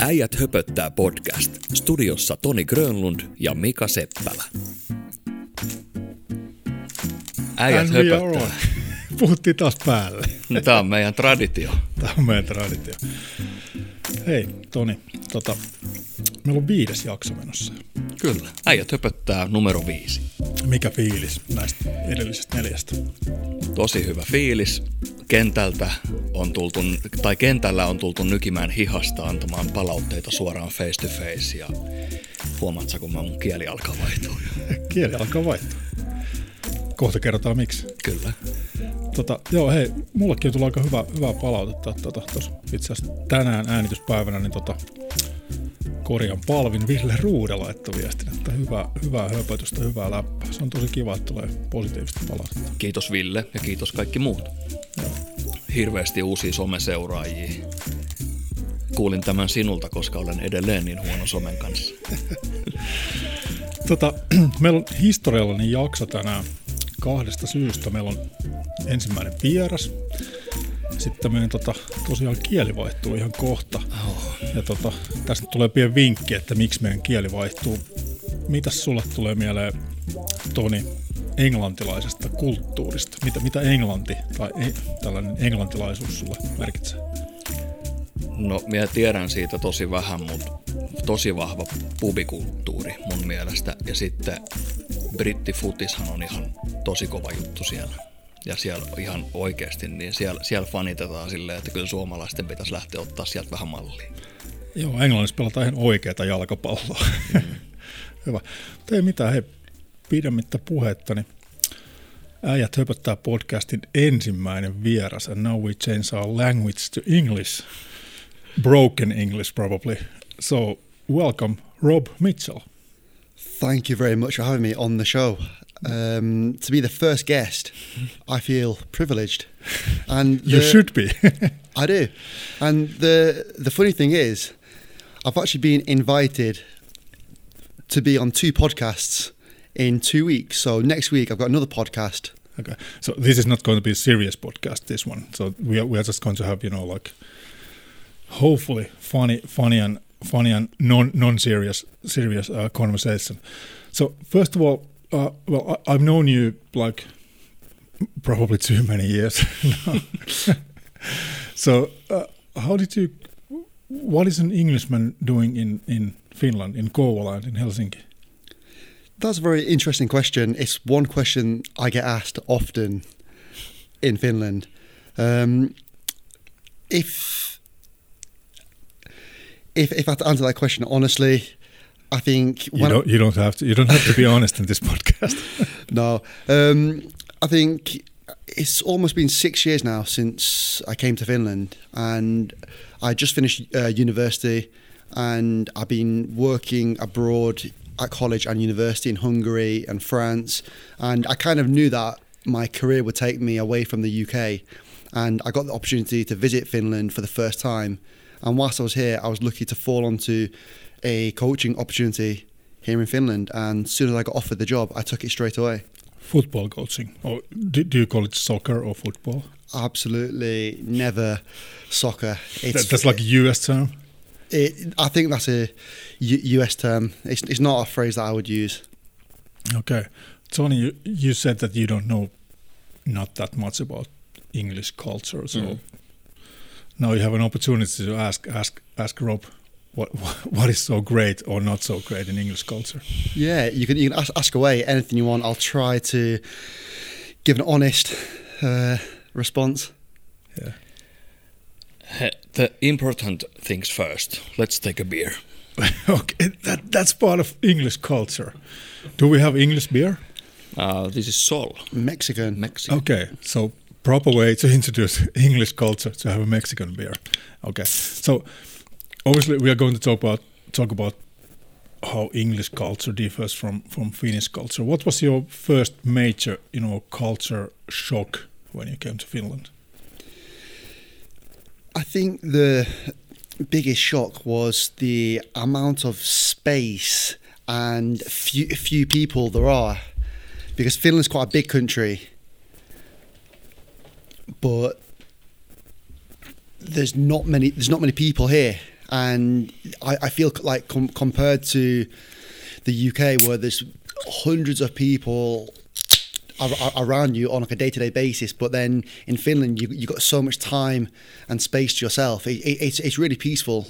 Äijät höpöttää podcast. Studiossa Toni Grönlund ja Mika Seppälä. Äijät And höpöttää. Puhuttiin taas päälle. No, Tämä on meidän traditio. Tämä on meidän traditio. Hei, Toni, tota, meillä on viides jakso menossa. Kyllä. Äijät höpöttää numero viisi. Mikä fiilis näistä edellisestä neljästä? Tosi hyvä fiilis. Kentältä on tultu, tai kentällä on tultu nykimään hihasta antamaan palautteita suoraan face to face ja huomaat sä, kun mä mun kieli alkaa vaihtua. Kieli alkaa vaihtua. Kohta kerrotaan miksi. Kyllä. Tota, joo, hei, mullekin on tullut aika hyvä, hyvää palautetta. Tota, tos, itse asiassa tänään äänityspäivänä niin tota, Korjan Palvin Ville Ruude laittoi viestin, että hyvää, hyvää höpötystä, hyvää läppää. Se on tosi kiva, että tulee positiivista palautetta. Kiitos Ville ja kiitos kaikki muut. Joo. Hirveästi uusia someseuraajia. Kuulin tämän sinulta, koska olen edelleen niin huono somen kanssa. Tota, meillä on historiallinen jakso tänään kahdesta syystä. Meillä on ensimmäinen vieras. Sitten tämmöinen tota, tosiaan kieli vaihtuu ihan kohta. Oh. Ja tota, tästä tulee pieni vinkki, että miksi meidän kieli vaihtuu. Mitäs sulle tulee mieleen, Toni, englantilaisesta kulttuurista? Mitä, mitä englanti tai e, tällainen englantilaisuus sulle merkitsee? No, minä tiedän siitä tosi vähän, mutta tosi vahva pubikulttuuri mun mielestä. Ja sitten brittifutishan on ihan tosi kova juttu siellä. Ja siellä ihan oikeasti, niin siellä, siellä fanitetaan silleen, että kyllä suomalaisten pitäisi lähteä ottaa sieltä vähän mallia. Joo, Englannissa pelataan ihan oikeata jalkapalloa. Mm. Hyvä. Mutta ei mitään, hei, pidemmittä puhetta, niin Äijät höpöttää podcastin ensimmäinen vieras, and now we change our language to English. Broken English, probably. So, welcome, Rob Mitchell. Thank you very much for having me on the show. Um, to be the first guest, I feel privileged, and You should be. I do. And the the funny thing is, I've actually been invited to be on two podcasts in two weeks. So next week I've got another podcast. okay, so this is not going to be a serious podcast, this one. So we are, we are just going to have, you know, like, hopefully funny, funny and funny and non non-serious serious uh, conversation. So first of all, uh, well, I, I've known you like probably too many years so uh, how did you? What is an Englishman doing in in Finland, in Kouvola, and in Helsinki? That's a very interesting question. It's one question I get asked often in Finland. Um, if if if I had to answer that question honestly, I think You don't. You don't have to. You don't have to be honest in this podcast. no, um, I think it's almost been six years now since I came to Finland, and I just finished uh, university, and I've been working abroad at college and university in Hungary and France, and I kind of knew that my career would take me away from the UK, and I got the opportunity to visit Finland for the first time, and whilst I was here, I was lucky to fall onto a coaching opportunity here in Finland, and as soon as I got offered the job, I took it straight away. football coaching, or do, do you call it soccer or football? Absolutely never soccer. It's, That, that's like a US term. it, I think that's a U- US term. It's, it's not a phrase that I would use. Okay, Toni, you, you said that you don't know not that much about English culture, so Mm. now you have an opportunity to ask ask ask Rob what what is so great or not so great in English culture. Yeah, you can you can ask, ask away anything you want. I'll try to give an honest uh, response. Yeah. The important things first. Let's take a beer. okay, that that's part of English culture. Do we have English beer? Uh, this is Sol, Mexican. Mexico. Okay, so proper way to introduce English culture to have a Mexican beer. Okay, so obviously we are going to talk about talk about how English culture differs from from Finnish culture. What was your first major, you know, culture shock when you came to Finland? I think the biggest shock was the amount of space and few few people there are, because Finland's quite a big country, but there's not many there's not many people here. And I, I feel like com- compared to the UK, where there's hundreds of people around you on like a day-to-day basis, but then in Finland, you you got so much time and space to yourself. It, it, it's it's really peaceful.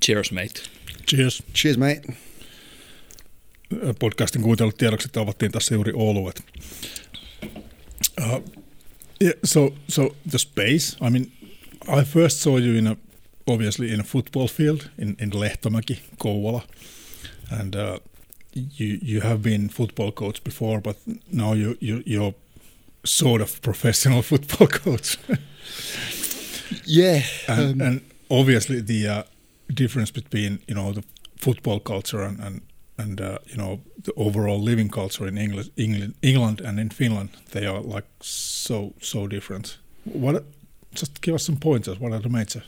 Cheers, mate. Cheers. Cheers, mate. podcastin kuuntelut tiedoksi, että avattiin tässä juuri oluet. Uh, yeah, so, so the space, I mean, I first saw you in a, obviously in a football field in, in Lehtomäki, Kouvola. And uh, you you have been football coach before, but now you, you you're sort of professional football coach. Yeah, and, um, and obviously the uh, difference between you know the football culture and and, and uh, you know the overall living culture in England, England, England and in Finland, they are like so so different. What? Just give us some pointers. What are the major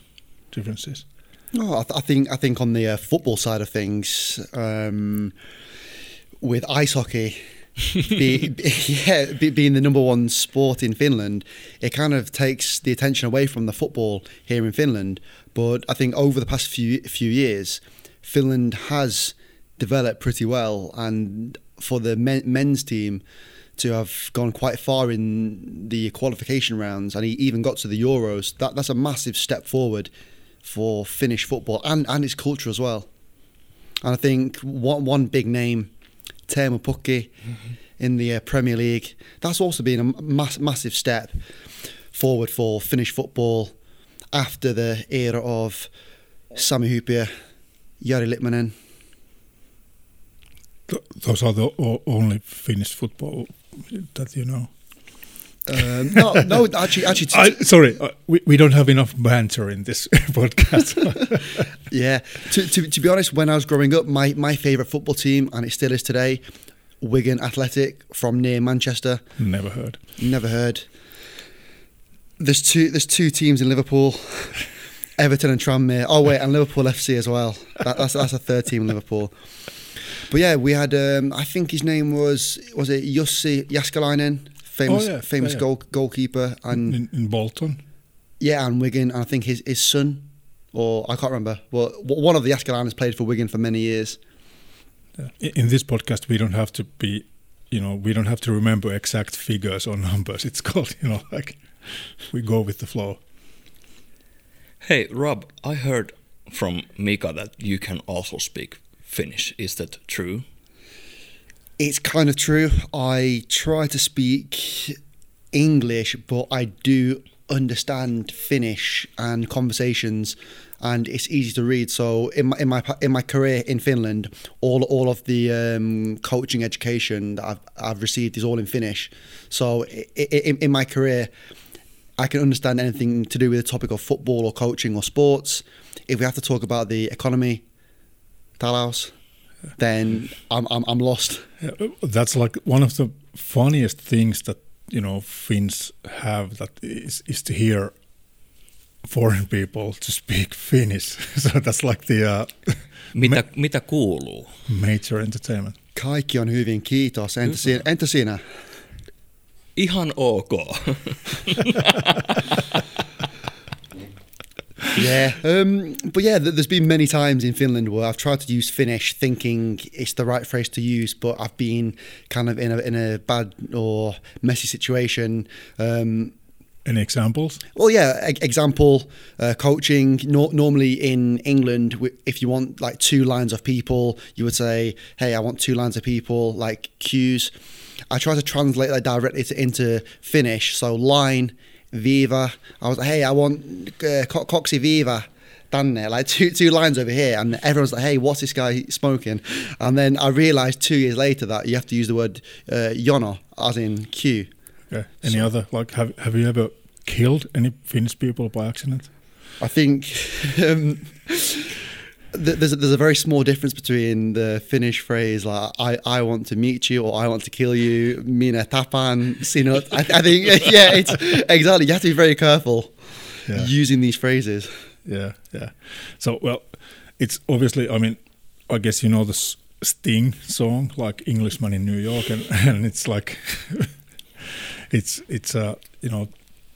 differences? No, I, th- I think I think on the uh, football side of things, um, with ice hockey, be, yeah, be, being the number one sport in Finland, it kind of takes the attention away from the football here in Finland. But I think over the past few few years, Finland has developed pretty well, and for the men, men's team to have gone quite far in the qualification rounds, and he even got to the Euros. That that's a massive step forward for Finnish football and, and its culture as well. And I think one, one big name, Teemu Pukki, in the uh, Premier League, that's also been a mass, massive step forward for Finnish football after the era of Sami Hyypiä, Jari Litmanen. Th- those are the o- only Finnish football that you know. Um, no, no, actually, actually, t- I, sorry, uh, we, we don't have enough banter in this podcast. Yeah, to, to, to be honest, when I was growing up, my, my favourite football team, and it still is today, Wigan Athletic from near Manchester. Never heard. Never heard. There's two. There's two teams in Liverpool, Everton and Tranmere. Oh wait, and Liverpool FC as well. That, that's that's a third team in Liverpool. But yeah, we had. Um, I think his name was was it Jussi Jääskeläinen, famous Oh, yeah, famous yeah, yeah. goal goalkeeper, and In, in Bolton. yeah, and Wigan. And I think his his son, or I can't remember. Well, one of the Jääskeläinens played for Wigan for many years. Yeah. In in this podcast, we don't have to be, you know, we don't have to remember exact figures or numbers. It's called, you know, like we go with the flow. Hey, Rob, I heard from Mika that you can also speak Finnish. Is that true? It's kind of true. I try to speak English, but I do understand Finnish and conversations, and it's easy to read. So in my in my in my career in Finland, all all of the um, coaching education that I've I've received is all in Finnish. So in, in my career, I can understand anything to do with the topic of football or coaching or sports. If we have to talk about the economy, talous, then I'm I'm, I'm lost. Yeah, That's like one of the funniest things that you know Finns have that is is to hear foreign people to speak Finnish. so that's like the uh, Mitä, mitä kuuluu? major entertainment. Kaikki on hyvin, kiitos. Entä, si- entä sinä? Ihan ok. Yeah. Um, but yeah, there's been many times in Finland where I've tried to use Finnish thinking it's the right phrase to use, but I've been kind of in a, in a bad or messy situation. Um, Any examples? Well, yeah. e- example, uh, coaching. No- normally in England, wi- if you want like two lines of people, you would say, "Hey, I want two lines of people," like queues. I try to translate that directly to, into Finnish. So line, viva. I was like, "Hey, I want uh, co- coxy viva." Danne, like two two lines over here, and everyone's like, "Hey, what's this guy smoking?" And then I realised two years later that you have to use the word uh, "jono" as in queue. Okay. Any other like have have you ever killed any Finnish people by accident? I think um, there's a, there's a very small difference between the Finnish phrase like I, I want to meet you or I want to kill you, minä tapan sinut. I, I think yeah, it's exactly. You have to be very careful Yeah. using these phrases. Yeah, yeah. So, well, it's obviously. I mean, I guess you know the Sting song, like Englishman in New York, and, and it's like, it's it's uh you know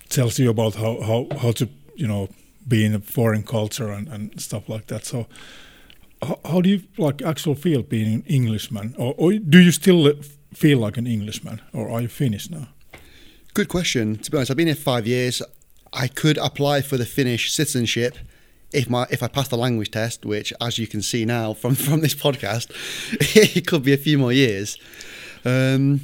tells you about how how how to you know being a foreign culture and, and stuff like that. So, how, how do you like actually feel being an Englishman, or, or do you still feel like an Englishman, or are you Finnish now? Good question. To be honest, I've been here five years. I could apply for the Finnish citizenship if my if I pass the language test, which, as you can see now from from this podcast, it could be a few more years. Um,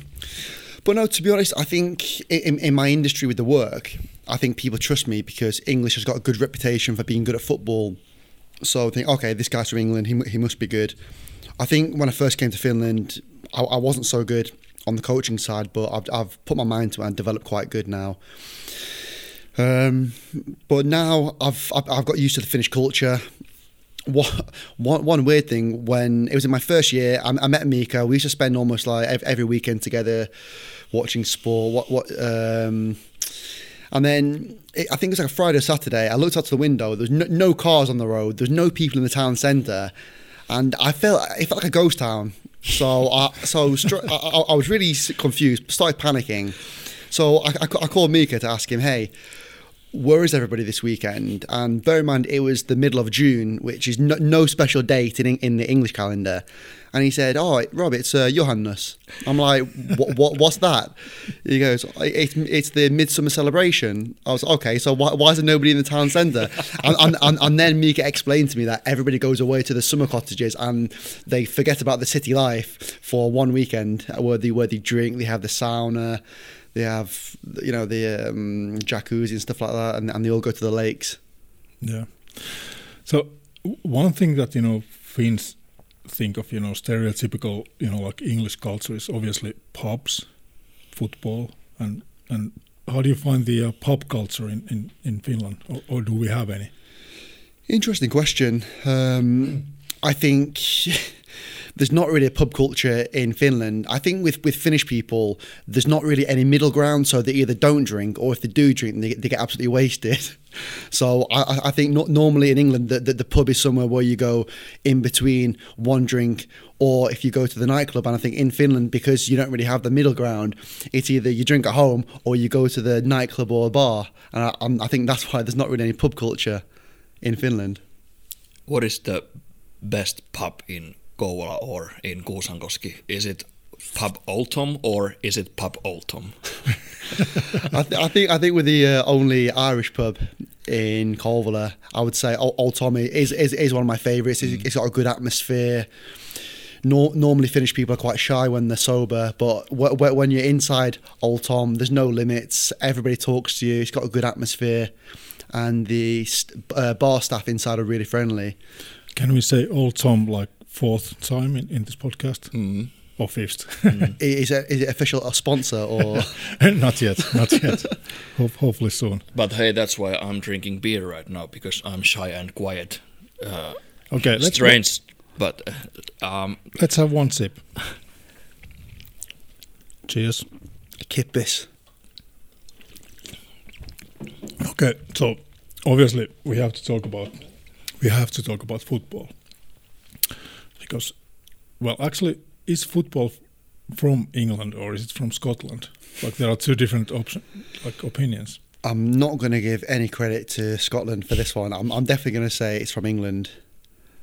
but no, to be honest, I think in, in my industry with the work, I think people trust me because English has got a good reputation for being good at football. So I think, okay, this guy's from England, he, he must be good. I think when I first came to Finland, I, I wasn't so good on the coaching side, but I've, I've put my mind to it and developed quite good now. Um, but now I've, I've got used to the Finnish culture. One, one weird thing when it was in my first year, I, I met Mika. We used to spend almost like every weekend together, watching sport. What what? Um, and then it, I think it was like a Friday or Saturday. I looked out to the window. There's no, no cars on the road. There's no people in the town centre, and I felt it felt like a ghost town. So I so I, I, was really confused. Started panicking. So I, I, I called Mika to ask him, hey is everybody this weekend? And bear in mind, it was the middle of June, which is no, no special date in, in the English calendar. And he said, "Oh, Rob, it's uh, Juhannus." I'm like, what, what, "What's that?" He goes, "It's it's the midsummer celebration." I was okay. So why, why is there nobody in the town centre? and, and, and, and then Mika explained to me that everybody goes away to the summer cottages and they forget about the city life for one weekend, where they where they drink, they have the sauna they have you know the um, jacuzzi and stuff like that, and, and they all go to the lakes. Yeah. So one thing that you know Finns think of you know stereotypical you know like English culture is obviously pubs, football, and and how do you find the uh, pub culture in, in, in Finland, or, or, do we have any? Interesting question. Um, I think there's not really a pub culture in Finland. I think with, with Finnish people, there's not really any middle ground. So they either don't drink, or if they do drink, they, they get absolutely wasted. So I, I think not normally in England the, the, the pub is somewhere where you go in between one drink or if you go to the nightclub. And I think in Finland, because you don't really have the middle ground, it's either you drink at home or you go to the nightclub or a bar. And I, I think that's why there's not really any pub culture in Finland. What is the best pub in Kouvola or in Kuusankoski? Is it pub Old Tom or is it pub Old Tom? I, th- I, think I think with the uh, only Irish pub in Kouvola, I would say Old, Old Tom is, is is one of my favourites. It's, mm. it's got a good atmosphere. No, normally Finnish people are quite shy when they're sober, but w- w- when you're inside Old Tom, there's no limits. Everybody talks to you. It's got a good atmosphere, and the uh, bar staff inside are really friendly. Can we say Old Tom like fourth time in, in this podcast? Mm. Or fifth? Mm. is, it, is it official a sponsor or not yet? Not yet. Ho- hopefully soon. But hey, that's why I'm drinking beer right now because I'm shy and quiet. Uh, okay, let's strange, but uh, um, let's have one sip. Cheers. Kippis. Okay, so obviously we have to talk about we have to talk about football because, well, actually, is football from England or is it from Scotland? Like there are two different options, like opinions. I'm not going to give any credit to Scotland for this one. I'm, I'm definitely going to say it's from England.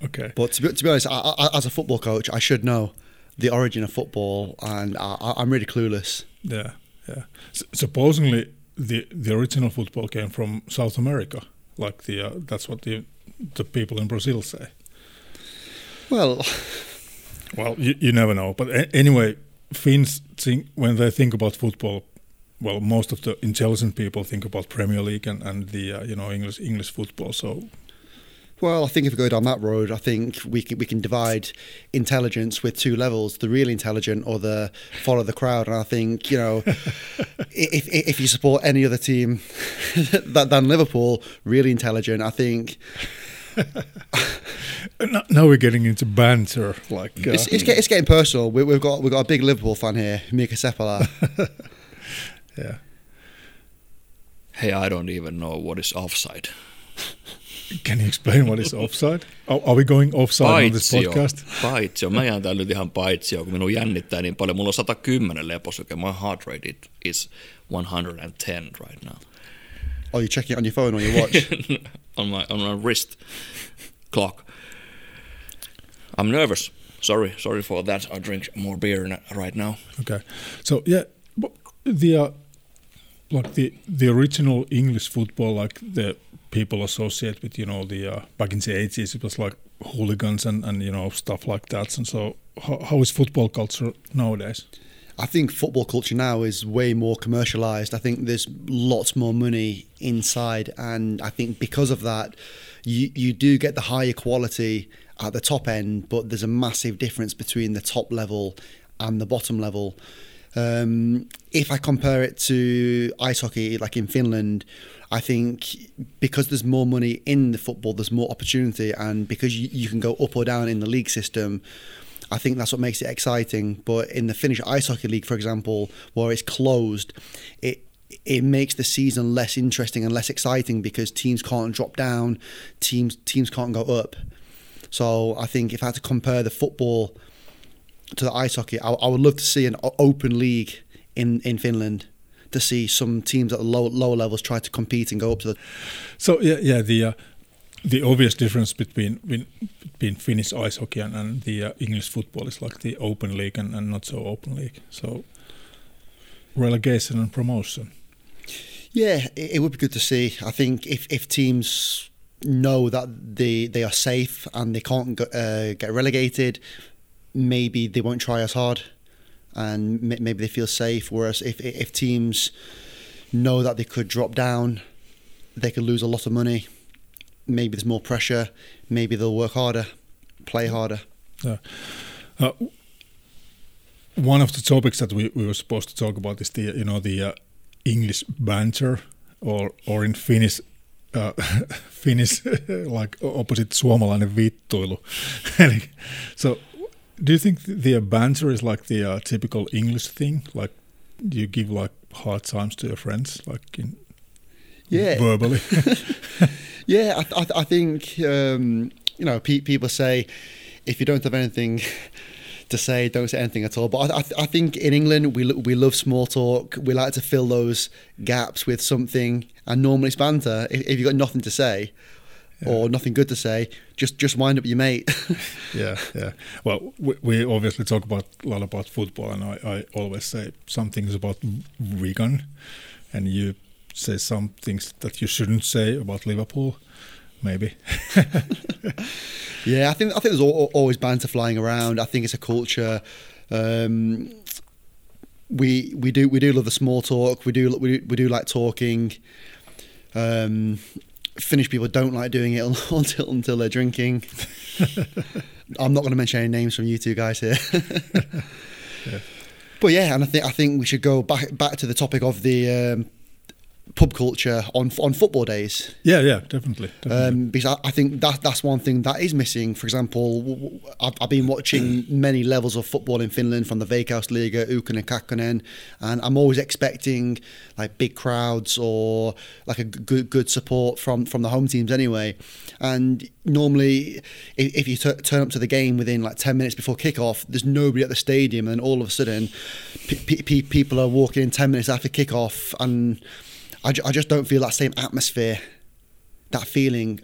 Okay. But to be, to be honest, I, I, as a football coach, I should know the origin of football, and I, am really clueless. Yeah, yeah. S- supposedly, the the original football came from South America. Like the uh, that's what the the people in Brazil say. Well, well, you, you never know. But a- anyway, Finns think when they think about football. Well, most of the intelligent people think about Premier League and, and the uh, you know English English football. So well, I think if we go down that road, I think we can we can divide intelligence with two levels: the really intelligent or the follow the crowd. And I think you know, if if you support any other team than Liverpool, really intelligent, I think now we're getting into banter. Like uh, it's, it's, it's, getting personal. We, have got we've got a big Liverpool fan here, Mika Seppälä. yeah. Hey, I don't even know what is offside. Can you explain what is offside? Are, are we going offside paitsio, on this podcast? Paitsio. Mä jään täällä nyt ihan paitsio, kun minun jännittää niin paljon. Mulla on 110 leposyke. My heart rate is 110 right now. Are you checking it on your phone or your watch? on my on my wrist clock. I'm nervous. Sorry, sorry for that. I drink more beer n- right now. Okay, so yeah, but the uh, like the the original English football, like the people associate with you know the uh, back in the eighties, it was like hooligans and and you know stuff like that. And so, how, how is football culture nowadays? I think football culture now is way more commercialized. I think there's lots more money inside, and I think because of that, you you do get the higher quality at the top end, but there's a massive difference between the top level and the bottom level. Um, if I compare it to ice hockey, like in Finland, I think because there's more money in the football, there's more opportunity, and because you, you can go up or down in the league system, I think that's what makes it exciting. But in the Finnish Ice Hockey League, for example, where it's closed, it it makes the season less interesting and less exciting because teams can't drop down, teams teams can't go up. So I think if I had to compare the football to the ice hockey, I, I would love to see an open league in, in Finland to see some teams at the low, lower levels try to compete and go up to the. So yeah, yeah, the uh, the obvious difference between between Finnish ice hockey and, and the uh, English football is like the open league and, and not so open league. So relegation and promotion. Yeah, it, it would be good to see. I think if if teams know that they they are safe and they can't uh, get relegated, maybe they won't try as hard, and maybe they feel safe. Whereas if if teams know that they could drop down, they could lose a lot of money. Maybe there's more pressure. Maybe they'll work harder, play harder. Yeah. Uh, one of the topics that we, we were supposed to talk about is the you know the uh, English banter, or or in Finnish uh, Finnish like opposite suomalainen vittuilu. so, do you think the banter is like the uh, typical English thing? Like, do you give like hard times to your friends, like in yeah verbally? yeah, I, th- I think um, you know pe- people say if you don't have anything to say, don't say anything at all. But I, I, th- I think in England we lo- we love small talk. We like to fill those gaps with something, and normally it's banter. If, if you've got nothing to say. Yeah. Or nothing good to say, just just wind up your mate. yeah, yeah. Well, we, we, obviously talk about a lot about football, and I, I always say some things about Wigan, and you say some things that you shouldn't say about Liverpool maybe. yeah, I think I think there's always banter flying around. I think it's a culture. Um, we we do we do love the small talk. We do we do, we do like talking. Um, Finnish people don't like doing it until until they're drinking. I'm not going to mention any names from you two guys here. yeah. But yeah, and I think I think we should go back back to the topic of the um, pub culture on on football days. Yeah, yeah, definitely. definitely. Um, because I, I, think that that's one thing that is missing. For example, I've, I've been watching many levels of football in Finland, from the Veikkausliiga, Ykkönen, Kakkonen, and I'm always expecting like big crowds or like a good good support from from the home teams anyway. And normally, if, if you t- turn up to the game within like ten minutes before kickoff, there's nobody at the stadium, and all of a sudden, p- p- people are walking in ten minutes after kickoff and I, I just don't feel that same atmosphere, that feeling.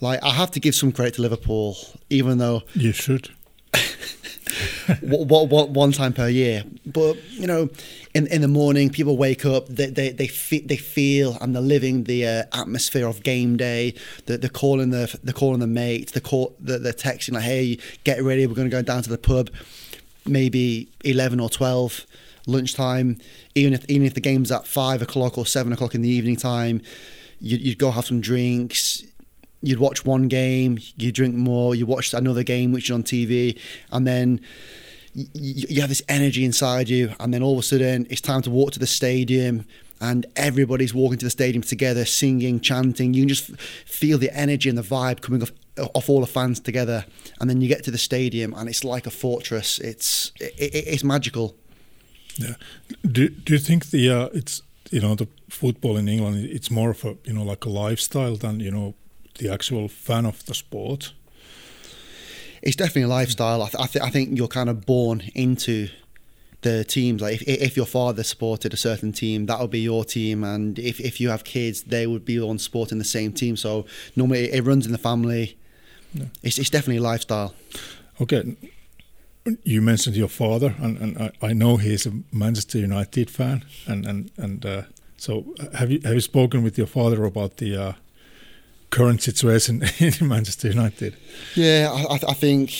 Like I have to give some credit to Liverpool, even though you should. what, what, one time per year, but you know, in in the morning, people wake up, they they they, fe- they feel and they're living the uh, atmosphere of game day. They're, they're calling the they're calling the mates, they're call they're, they're texting like, "Hey, get ready, we're going to go down to the pub." Maybe eleven or twelve lunchtime, even if even if the game's at five o'clock or seven o'clock in the evening time, you'd, you'd go have some drinks. You'd watch one game, you drink more, you watch another game which is on TV, and then you, you have this energy inside you, and then all of a sudden it's time to walk to the stadium, and everybody's walking to the stadium together, singing, chanting. You can just feel the energy and the vibe coming off, off all the fans together, and then you get to the stadium, and it's like a fortress. It's it, it's magical. Yeah. Do Do you think the uh, it's you know the football in England it's more of a you know like a lifestyle than you know the actual fan of the sport? It's definitely a lifestyle. I, th- I, th- I think you're kind of born into the teams. Like if, if your father supported a certain team, that would be your team, and if, if you have kids, they would be on supporting the same team. So normally it runs in the family. Yeah. It's, it's definitely a lifestyle. Okay, you mentioned your father, and, and I, I know he's a Manchester United fan, and and and uh, so have you have you spoken with your father about the uh, current situation in Manchester United? Yeah, I, I think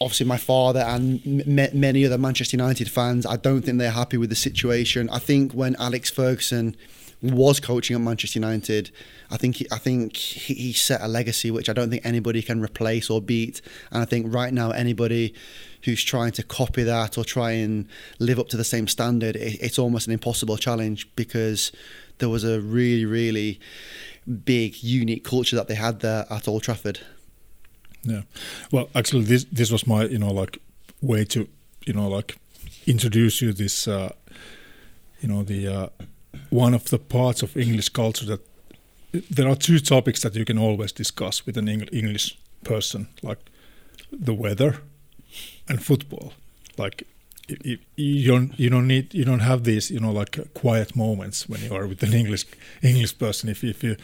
obviously my father and m- many other Manchester United fans, I don't think they're happy with the situation. I think when Alex Ferguson was coaching at Manchester United, I think he, I think he, set a legacy which I don't think anybody can replace or beat. And I think right now anybody who's trying to copy that or try and live up to the same standard, it, it's almost an impossible challenge because there was a really really big unique culture that they had there at Old Trafford. Yeah, well, actually, this this was my you know like way to you know like introduce you this uh, you know the uh, one of the parts of English culture that there are two topics that you can always discuss with an English person, like the weather and football. Like you, you don't you don't need you don't have these you know like uh, quiet moments when you are with an English English person. If if you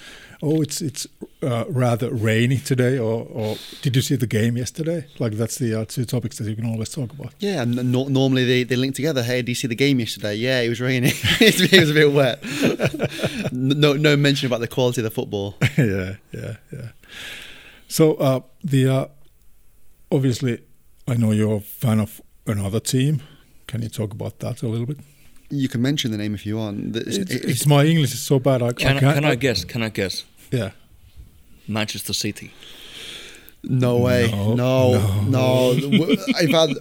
oh it's it's uh, rather rainy today or or did you see the game yesterday? Like that's the uh, two topics that you can always talk about. Yeah, and no, normally they, they link together. Hey, did you see the game yesterday? Yeah, it was raining. it was a bit wet. no no mention about the quality of the football. yeah yeah yeah. So uh, the uh, obviously I know you're a fan of another team. Can you talk about that a little bit? You can mention the name if you want. It's, it's, it's my English is so bad. I, can, I, can I guess? Can I guess? Yeah. Manchester City. No way. No. No. no. In fact,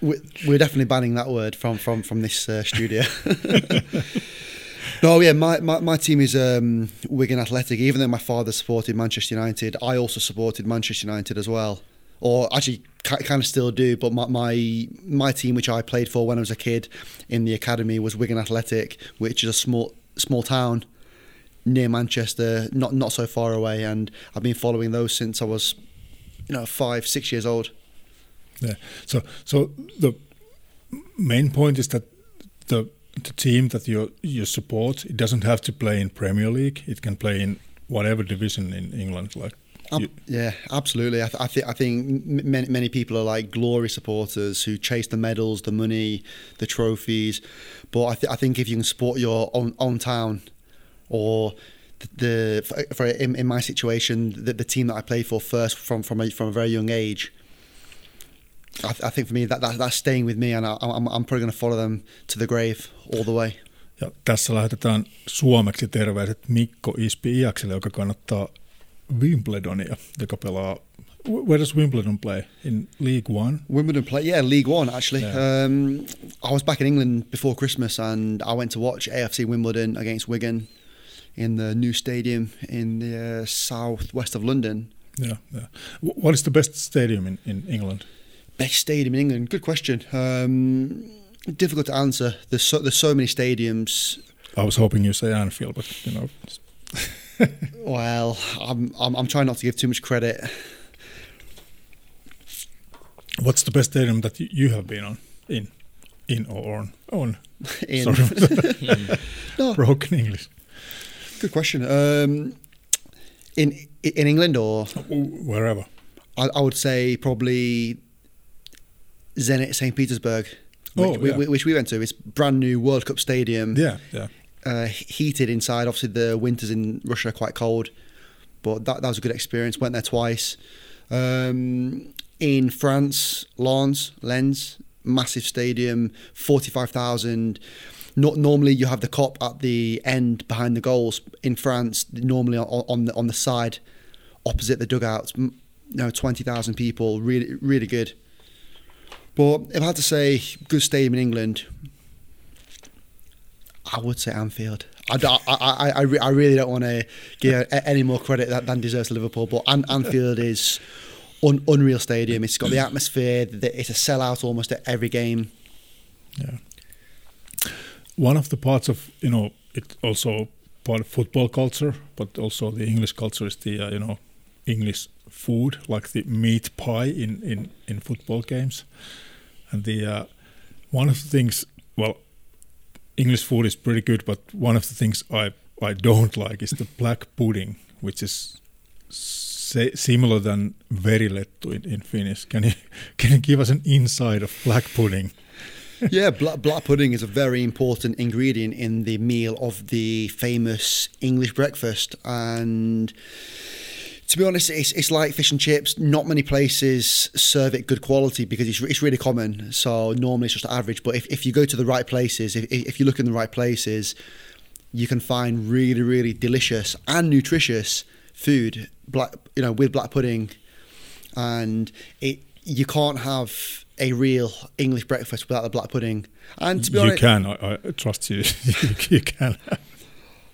we're definitely banning that word from from from this uh, studio. no, yeah, my, my, my team is um, Wigan Athletic. Even though my father supported Manchester United, I also supported Manchester United as well or actually kind of still do. But my, my, my team, which I played for when I was a kid in the academy, was Wigan Athletic, which is a small small town near Manchester, not not so far away, and I've been following those since I was, you know, five six years old. Yeah. So so the main point is that the the team that you you support it doesn't have to play in Premier League. It can play in whatever division in England, like Yeah, absolutely. I, th- I, th- I think many, many people are like glory supporters who chase the medals, the money, the trophies. But I, th- I think if you can support your own, own town or the, for, for in, in, my situation, the, the, team that I played for first from from a, from a very young age. I, th- I think for me that, that that's staying with me, and I, I'm, I'm probably going to follow them to the grave all the way. Ja tässä lähetetään suomeksi terveiset Mikko Ispi Iakselle, joka kannattaa Wimbledonia, joka pelaa Where does Wimbledon play in League One? Wimbledon play, yeah, League One actually. Yeah. Um, I was back in England before Christmas, and I went to watch AFC Wimbledon against Wigan in the new stadium in the uh, southwest of London. Yeah, yeah. What is the best stadium in, in England? Best stadium in England? Good question. Um, difficult to answer. There's so, there's so many stadiums. I was hoping you say Anfield, but you know. Well, I'm, I'm, I'm trying not to give too much credit. What's the best stadium that you have been on in, in or on on? in. Sorry, no. broken English. Good question. Um, in in England or wherever, I, I would say probably Zenit St Petersburg, which, oh, yeah. we, which we went to. It's brand new World Cup stadium. Yeah, yeah uh, heated inside. Obviously, the winters in Russia are quite cold, but that, that was a good experience. Went there twice. Um, in France, Lens, Lens, massive stadium, 45,000. Not normally you have the Kop at the end behind the goals. In France, normally on, on the on the side, opposite the dugouts, you know, 20,000 people. Really, really good. But if I had to say, good stadium in England, I would say Anfield. I, I, I, I, really don't want to give any more credit than deserves Liverpool, but An- Anfield is un- unreal stadium. It's got the atmosphere. It's a sellout almost at every game. Yeah. One of the parts of you know it also part of football culture, but also the English culture is the uh, you know English food, like the meat pie in in in football games, and the uh, one of the things, well, English food is pretty good, but one of the things I I don't like is the black pudding, which is similar than verilettu in, in Finnish. Can you can you give us an insight of black pudding? yeah, black, black pudding is a very important ingredient in the meal of the famous English breakfast. And to be honest, it's, it's like fish and chips. Not many places serve it good quality because it's, it's really common. So normally it's just average. But if, if you go to the right places, if, if you look in the right places, you can find really, really delicious and nutritious food, black, you know, with black pudding. And it you can't have a real English breakfast without the black pudding. And to be you honest, you can. I, I trust you. you can.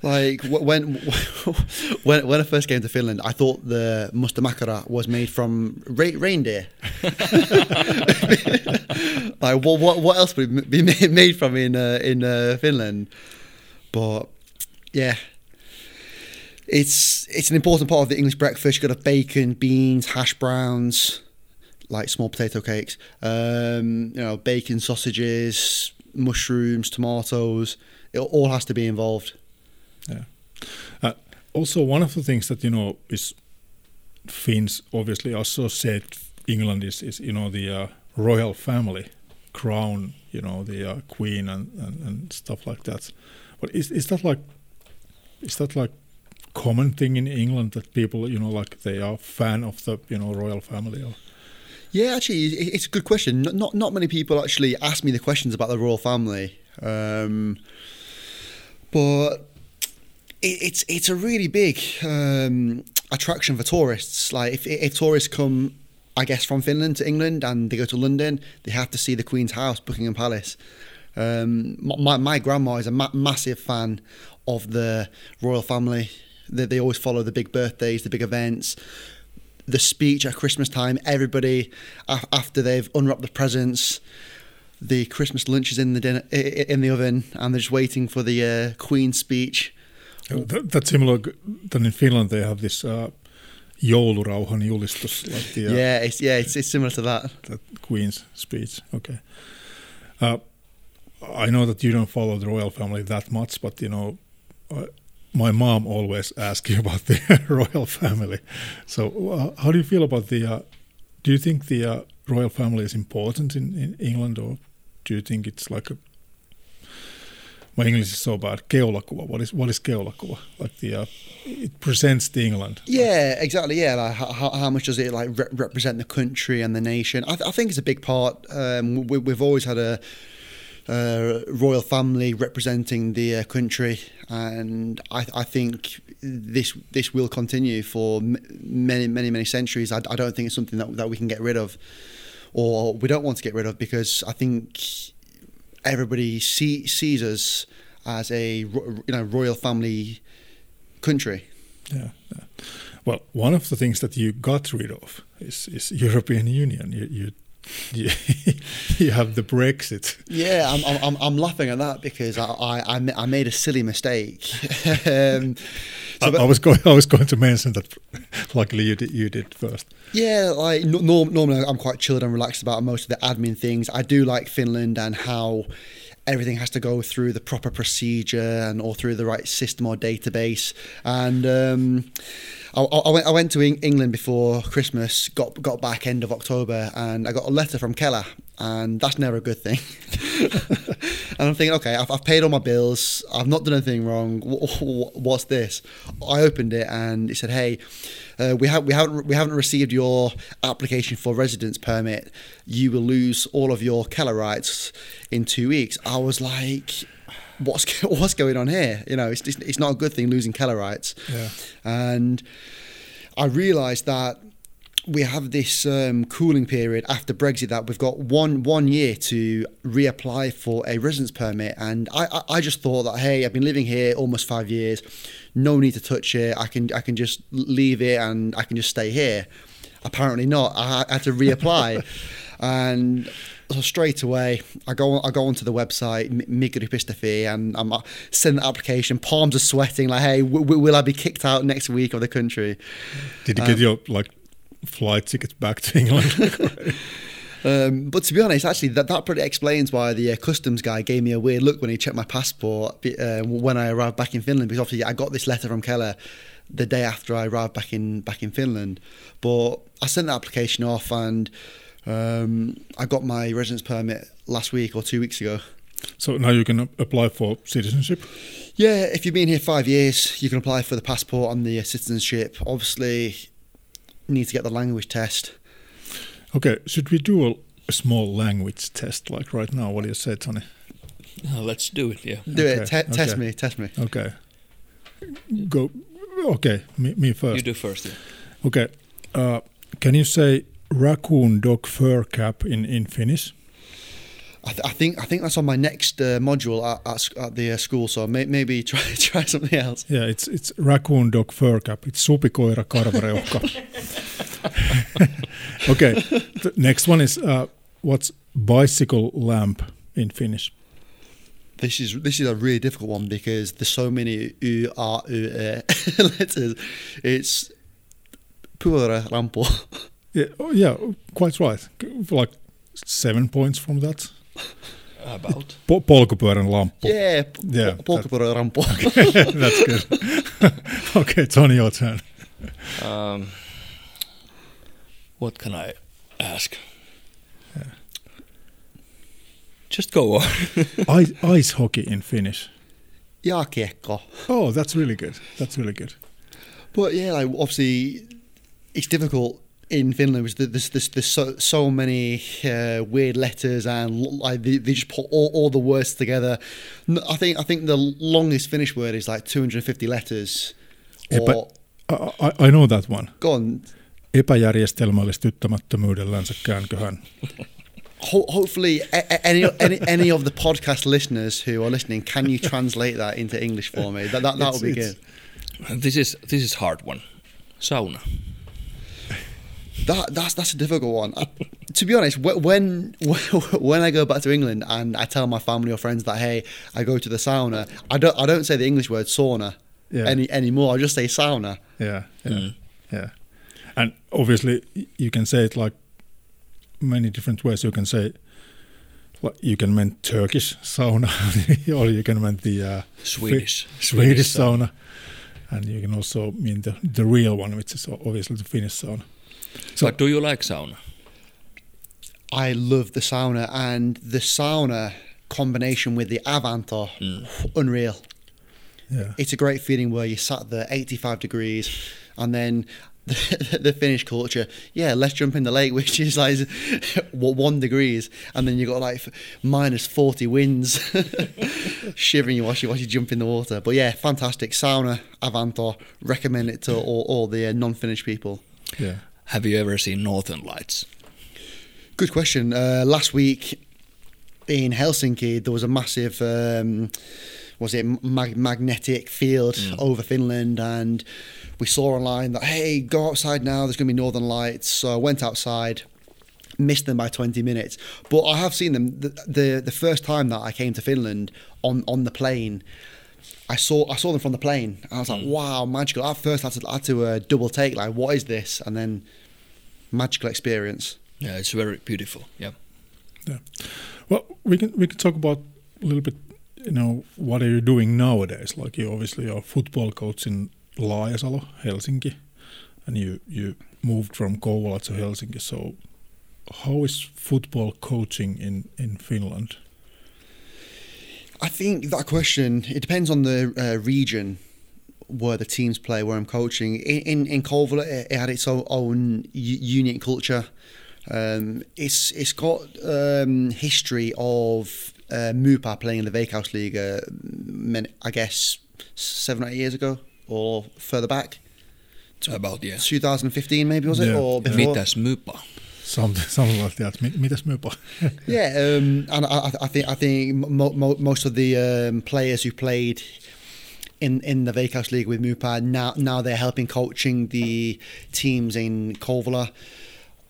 Like when when when I first came to Finland, I thought the mustamakara was made from re- reindeer. like what, what what else would be made from in uh, in uh, Finland? But yeah, it's it's an important part of the English breakfast. You've got have bacon, beans, hash browns, like small potato cakes. Um, you know, bacon, sausages, mushrooms, tomatoes. It all has to be involved. Yeah. Uh, also, one of the things that you know is Finns obviously also said England is, is you know the uh, royal family, crown, you know the uh, queen and, and, and stuff like that. But is is that like is that like common thing in England that people you know like they are fan of the you know royal family or? Yeah, actually, it's a good question. Not not, not many people actually ask me the questions about the royal family, um, but it, it's it's a really big um, attraction for tourists. Like if if tourists come, I guess from Finland to England and they go to London, they have to see the Queen's house, Buckingham Palace. Um, my my grandma is a ma- massive fan of the royal family. They, they always follow the big birthdays, the big events the speech at Christmas time. Everybody, after they've unwrapped the presents, the Christmas lunch is in the dinner in the oven, and they're just waiting for the uh, Queen's speech. That, that's similar than in Finland. They have this uh, joulurauhan julistus. Like the, uh, yeah, it's, yeah, it's, it's similar to that. That Queen's speech. Okay. Uh, I know that you don't follow the royal family that much, but you know, uh, my mom always asks you about the royal family. So, uh, how do you feel about the? Uh, do you think the uh, royal family is important in, in England, or do you think it's like a? My English is so bad. Keulakuva. What is what is keulakuva? Like the uh, it presents the England. Yeah, exactly. Yeah, like how, how much does it like re- represent the country and the nation? I, th- I think it's a big part. Um, we, we've always had a uh, royal family representing the uh, country, and I, I, think this this will continue for many many many centuries. I, I, don't think it's something that that we can get rid of, or we don't want to get rid of, because I think everybody see, sees us as a you know royal family country. Yeah. Well, one of the things that you got rid of is, is European Union. You, you you, you have the Brexit. Yeah, I'm, I'm, I'm laughing at that because I, I, I made a silly mistake. um, so, I, I, was going I was going to mention that. Luckily, you did you did first. Yeah, like normally I'm quite chilled and relaxed about most of the admin things. I do like Finland and how everything has to go through the proper procedure and or through the right system or database and. Um, I, I, went, I went to England before Christmas, got got back end of October, and I got a letter from Kela, and that's never a good thing. and I'm thinking, okay, I've, I've, paid all my bills, I've not done anything wrong. What's this? I opened it, and it said, hey. Uh, we have we haven't we haven't received your application for residence permit. You will lose all of your Kela rights in two weeks. I was like, what's what's going on here? You know, it's it's not a good thing losing Kela rights. Yeah. And I realised that we have this um, cooling period after Brexit that we've got one one year to reapply for a residence permit, and I, I, I just thought that hey, I've been living here almost five years, no need to touch it. I can I can just leave it and I can just stay here. Apparently not. I had to reapply, and so straight away, I go I go onto the website Migripistafi and I'm uh, send the application. Palms are sweating. Like, hey, w- will I be kicked out next week of the country? Did you um, get your like flight tickets back to England? Um, but to be honest, actually, that, that probably explains why the uh, customs guy gave me a weird look when he checked my passport uh, when I arrived back in Finland. Because obviously, I got this letter from Kela the day after I arrived back in back in Finland. But I sent the application off, and um, I got my residence permit last week or two weeks ago. So now you can apply for citizenship. Yeah, if you've been here five years, you can apply for the passport and the uh, citizenship. Obviously, you need to get the language test. Okay, should we do a, a small language test like right now? What do you say, Toni? Uh, let's do it. Yeah. Do Okay, it. Te- Test okay. me. Test me. Okay. Go. Okay, me, me first. You do first. Yeah. Okay. Uh, can you say raccoon dog fur cap in, in Finnish? I, th- I think I think that's on my next uh, module at, at, at the uh, school. So may- maybe try try something else. Yeah, it's it's raccoon dog fur cap. It's supikoira karvareuhka. okay, the next one is uh, what's bicycle lamp in Finnish? This is this is a really difficult one because there's so many u r u e letters. It's rampo. Yeah, oh, yeah, quite right. Like seven points from that. About. Po- polkupyörän lamppu. Yeah, Yeah, polkupyörä rampo. That's good. okay, Toni, your turn. Um, what can I ask? Just go on. Ice, ice hockey in Finnish. Jääkiekko. Oh, that's really good. That's really good. But yeah, like obviously, it's difficult in Finland because there's there's, there's so, so many uh, weird letters and like they, they just put all, all the words together. N- I think I think the longest Finnish word is like 250 letters. Epä, Or, I, I- I know that one. go on. Epäjärjestelmällistyttämättömyydellänsä käänköhän. Hopefully, a- a- any, any any of the podcast listeners who are listening, can you translate that into English for me? That that, that would be good. this is this is hard one. Sauna. That that's that's a difficult one. I, to be honest, wh- when when I go back to England and I tell my family or friends that hey, I go to the sauna, I don't I don't say the English word sauna Yeah. any anymore. I just say sauna. Yeah, yeah, yeah. And obviously, you can say it like many different ways. You can say, like, you can mean Turkish sauna, or you can mean the uh, Swedish. Fi- Swedish sauna, and you can also mean the the real one, which is obviously the Finnish sauna. So- but do you like sauna? I love the sauna and the sauna combination with the Avanto, unreal. Yeah, It's a great feeling where you sat there 85 degrees and then the, the Finnish culture, yeah, let's jump in the lake, which is like one degrees, and then you got like minus 40 winds, shivering you while you, while you jump in the water. But yeah, fantastic. Sauna, Avanto, recommend it to all, all the uh, non Finnish people. yeah. Have you ever seen Northern Lights? Good question. Uh, last week in Helsinki, there was a massive, um, was it mag- magnetic field over Finland, and we saw online that hey, go outside now. There's going to be northern lights. So I went outside. Missed them by 20 minutes, but I have seen them. The, the the first time that I came to Finland on on the plane, I saw I saw them from the plane. I was like, wow, magical. At first, I had to, I had to uh, double take, like, what is this? And then magical experience. Yeah, it's very beautiful. Yeah. Yeah. Well, we can we can talk about a little bit. You know, what are you doing nowadays? Like you obviously are football coach in Laajasalo, Helsinki, and you you moved from Kouvola to Helsinki. So, how is football coaching in in Finland? I think that question it depends on the uh, region where the teams play, where I'm coaching. In in, in Kouvola, it, it had its own, own unique culture. Um, it's it's got um, history of uh, Mupa playing in the Veikkausliiga, many, I guess seven or eight years ago or further back. About yeah. 2015 maybe was it Yeah. or before? Mitäs mypa? Something something like that. Yeah, um, and I, I- think I think mo- mo- most of the um, players who played in in the Veikkaus League with Mupa now now they're helping coaching the teams in Kouvola.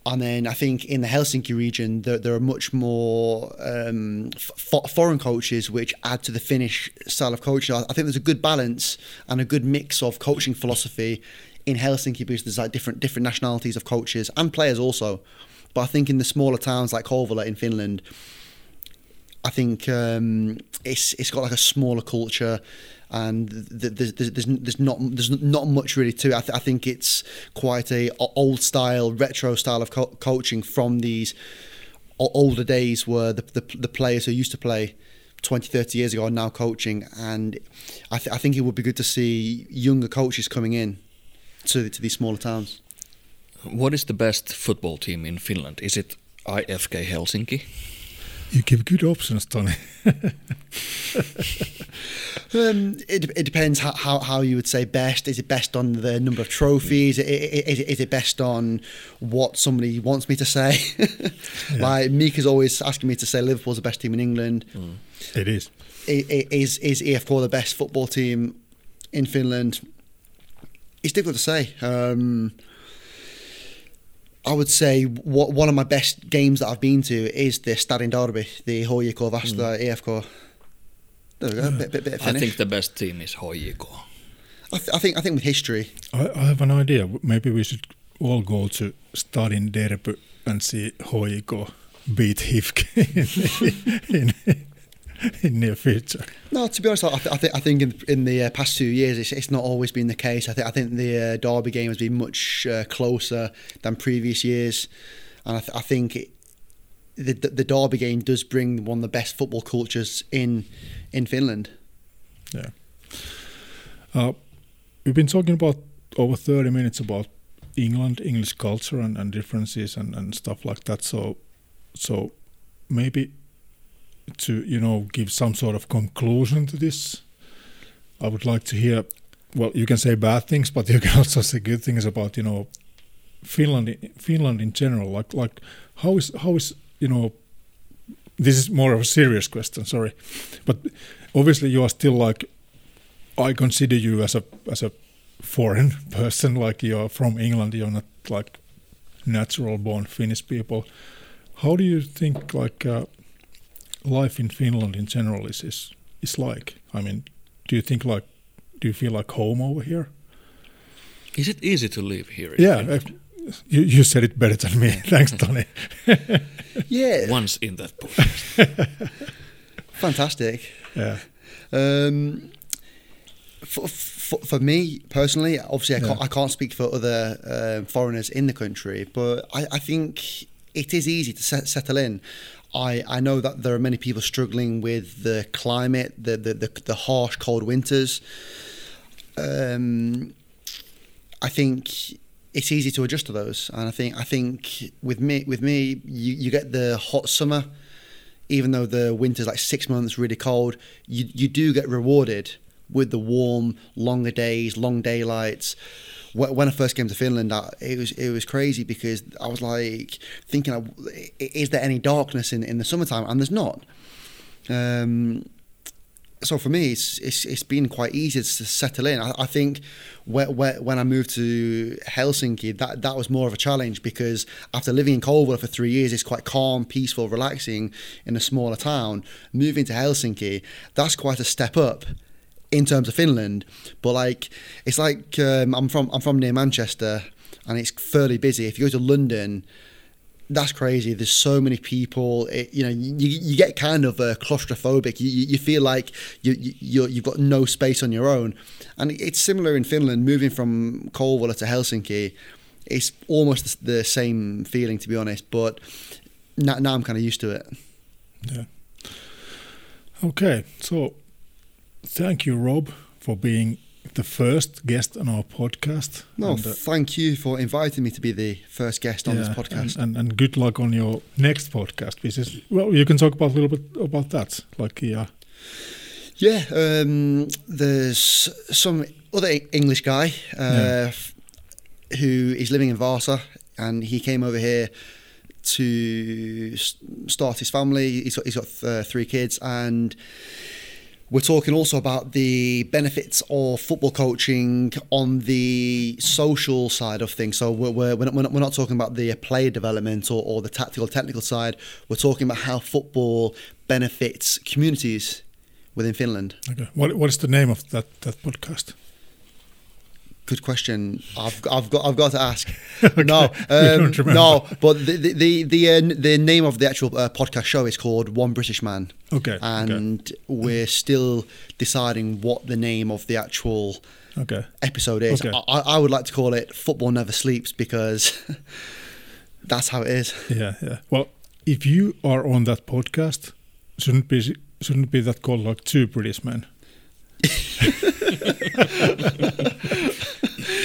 And then I think in the Helsinki region, there, there are much more um, f- foreign coaches which add to the Finnish style of coaching. I think there's a good balance and a good mix of coaching philosophy in Helsinki because there's like different different nationalities of coaches and players also. But I think in the smaller towns like Kouvola in Finland, I think um, it's it's got like a smaller culture, and there's, there's, there's not there's not much really to it. I, th- I think it's quite a old style, retro style of co- coaching from these older days where the, the the players who used to play 20, 30 years ago are now coaching, and I, th- I think it would be good to see younger coaches coming in to to these smaller towns. What is the best football team in Finland? Is it IFK Helsinki? You give good options, Toni. Um, it, it depends how, how, how you would say best. Is it best on the number of trophies? Is it, is it, is it best on what somebody wants me to say? Like Meek is always asking me to say Liverpool's the best team in England. It is. I- I- Is is IFK the best football team in Finland? It's difficult to say. Um, I would say what, one of my best games that I've been to is the Stadin Derby, the HJK Vasta IFK. There we go, bit, bit, bit of I think the best team is HJK. I, th- I think I think with history, I, I have an idea. Maybe we should all go to Stadin Derby and see Hoiko beat HIFK in, in, in near future. no. To be honest, I, th- I think I think in, in the uh, past two years, it's, it's not always been the case. I think I think the uh, Derby game has been much uh, closer than previous years, and I, th- I think it, the the Derby game does bring one of the best football cultures in in Finland. Yeah. Uh, we've been talking about over 30 minutes about England, English culture and, and differences and, and stuff like that. So, so maybe to, you know, give some sort of conclusion to this, I would like to hear, well, you can say bad things, but you can also say good things about, you know, Finland, Finland in general. Like, like how is, how is, you know, this is more of a serious question, sorry, but obviously you are still like I consider you as a as a foreign person, like you're from England, you're not like natural born Finnish people. How do you think like uh, life in Finland in general is, is is like? I mean, do you think like do you feel like home over here? Is it easy to live here? in Yeah, you, you said it better than me. Thanks, Toni. Yeah, Once in that podcast. fantastic. Yeah, Um, for, for, for me personally, obviously, I can't, Yeah. I can't speak for other uh, foreigners in the country, but I, I think it is easy to set, settle in. I, I know that there are many people struggling with the climate, the, the, the, the harsh, cold winters. Um, I think it's easy to adjust to those, and I think I think with me with me you, you get the hot summer, even though the winter's like six months really cold, you you do get rewarded with the warm, longer days, long daylights. Wh- When I first came to Finland, I, it was it was crazy because I was like thinking, is there any darkness in in the summertime? And there's not. Um, so for me, it's, it's it's been quite easy to settle in. I, I think whe- whe- when I moved to Helsinki, that that was more of a challenge because after living in Kouvola for three years, it's quite calm, peaceful, relaxing in a smaller town. Moving to Helsinki, that's quite a step up in terms of Finland. But like, it's like um, I'm from I'm from near Manchester, and it's fairly busy. If you go to London, that's crazy. There's so many people. It, you know, you, you get kind of uh, claustrophobic. You, you feel like you, you you've got no space on your own, and it's similar in Finland. Moving from Kouvola to Helsinki, it's almost the same feeling, to be honest. But now, now I'm kind of used to it. yeah. Okay, so thank you, Rob, for being the first guest on our podcast. No, And, uh, thank you for inviting me to be the first guest on this podcast. And, and, and good luck on your next podcast. Which is well, you can talk about a little bit about that. Like, yeah, Yeah, um, there's some other English guy uh, Yeah. who is living in Vasa, and he came over here to start his family. He's got, he's got uh, three kids, and we're talking also about the benefits of football coaching on the social side of things. So we're, we're, we're, not, we're not- talking about the player development or, or the tactical, technical side. We're talking about how football benefits communities within Finland. okay. What what is the name of that that podcast? Good question. I've I've got I've got to ask. Okay. No, um, no. But the the the the, uh, the name of the actual uh, podcast show is called One British Man. Okay, okay. And we're still deciding what the name of the actual Okay. episode is. Okay. I, I would like to call it Football Never Sleeps because that's how it is. Yeah, yeah. Well, if you are on that podcast, shouldn't be shouldn't be that called like two British men?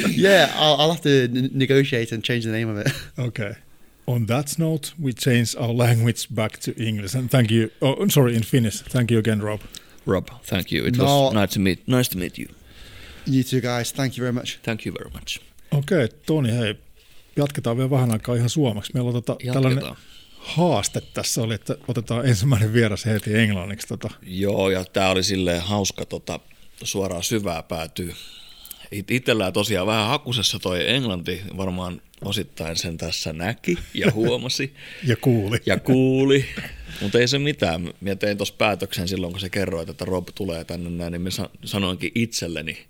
yeah, I'll, I'll have to n- negotiate and change the name of it. Okay. On that note, we change our language back to English. And thank you. Oh, I'm sorry, in Finnish. Thank you again, Rob. Rob, thank you. It No. was nice to meet. Nice to meet you. You two guys, thank you very much. Thank you very much. Okei, okay, Toni, hei. Jatketaan vielä vähän aikaa ihan suomeksi. Meillä on tota, tällainen Jatketaan. Haaste tässä oli, että otetaan ensimmäinen vieras heti englanniksi. Tota. Joo, ja tämä oli silleen hauska tota, suoraan syvää päätyy. It- Itsellään tosiaan vähän hakusessa toi englanti, varmaan osittain sen tässä näki ja huomasi Ja kuuli. ja kuuli. Mutta ei se mitään. Mä tein tuossa päätöksen silloin, kun se kerroit, että Rob tulee tänne näin, niin mä sa- sanoinkin itselleni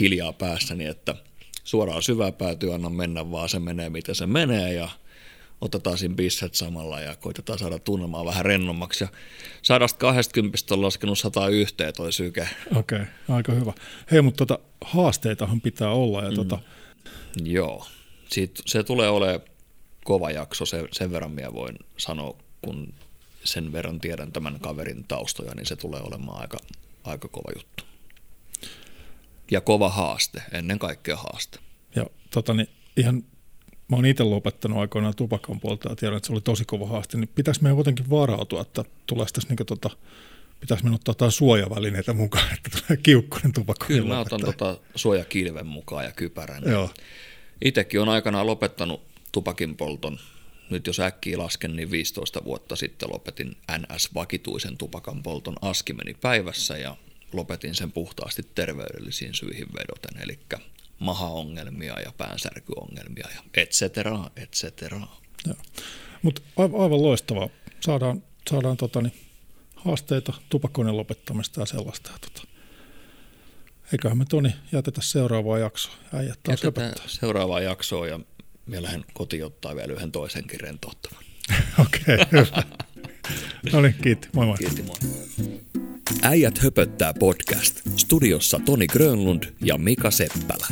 hiljaa päässäni, että suoraan syvää päätyy, anna mennä vaan, se menee mitä se menee ja otetaan siinä bisset samalla ja koitetaan saada tunnelmaa vähän rennommaksi. Ja 120 on laskenut 101 toi syke. Okei, okay, aika hyvä. Hei, mutta tota, haasteitahan pitää olla. Ja tota, Joo, Siitä, se tulee olemaan kova jakso, se, sen verran minä voin sanoa, kun sen verran tiedän tämän kaverin taustoja, niin se tulee olemaan aika, aika kova juttu. Ja kova haaste, ennen kaikkea haaste. ja tota, niin ihan, mä oon itse lopettanut aikoinaan tupakan puolta ja tiedän, että se oli tosi kova haaste. Niin pitäisi meidän jotenkin varautua, että tulee tässä niin tota, pitäisi meidän ottaa jotain suojavälineitä mukaan, että tulee kiukkunen tupakka. Kyllä mä otan tota suojakilven mukaan ja kypärän. Joo, Itsekin on aikanaan lopettanut tupakin polton. Nyt jos äkkiä lasken, niin 15 vuotta sitten lopetin NS-vakituisen tupakan polton. Aski meni päivässä ja lopetin sen puhtaasti terveydellisiin syihin vedoten, eli mahaongelmia ja päänsärkyongelmia ja et cetera, et cetera. Mutta aivan loistavaa. Saadaan, saadaan tota, niin, haasteita tupakoinnin lopettamista ja sellaista. Tota, eiköhän me Toni jätetä seuraavaa jaksoa. Äijät taas Jätetään seuraavaa jaksoa ja mä lähden kotiin ottaa vielä yhden toisenkin rentouttavan. Okei, hyvä. No niin, kiitti. Moi moi. Kiitti moi. Äijät höpöttää podcast. Studiossa Toni Grönlund ja Mika Seppälä.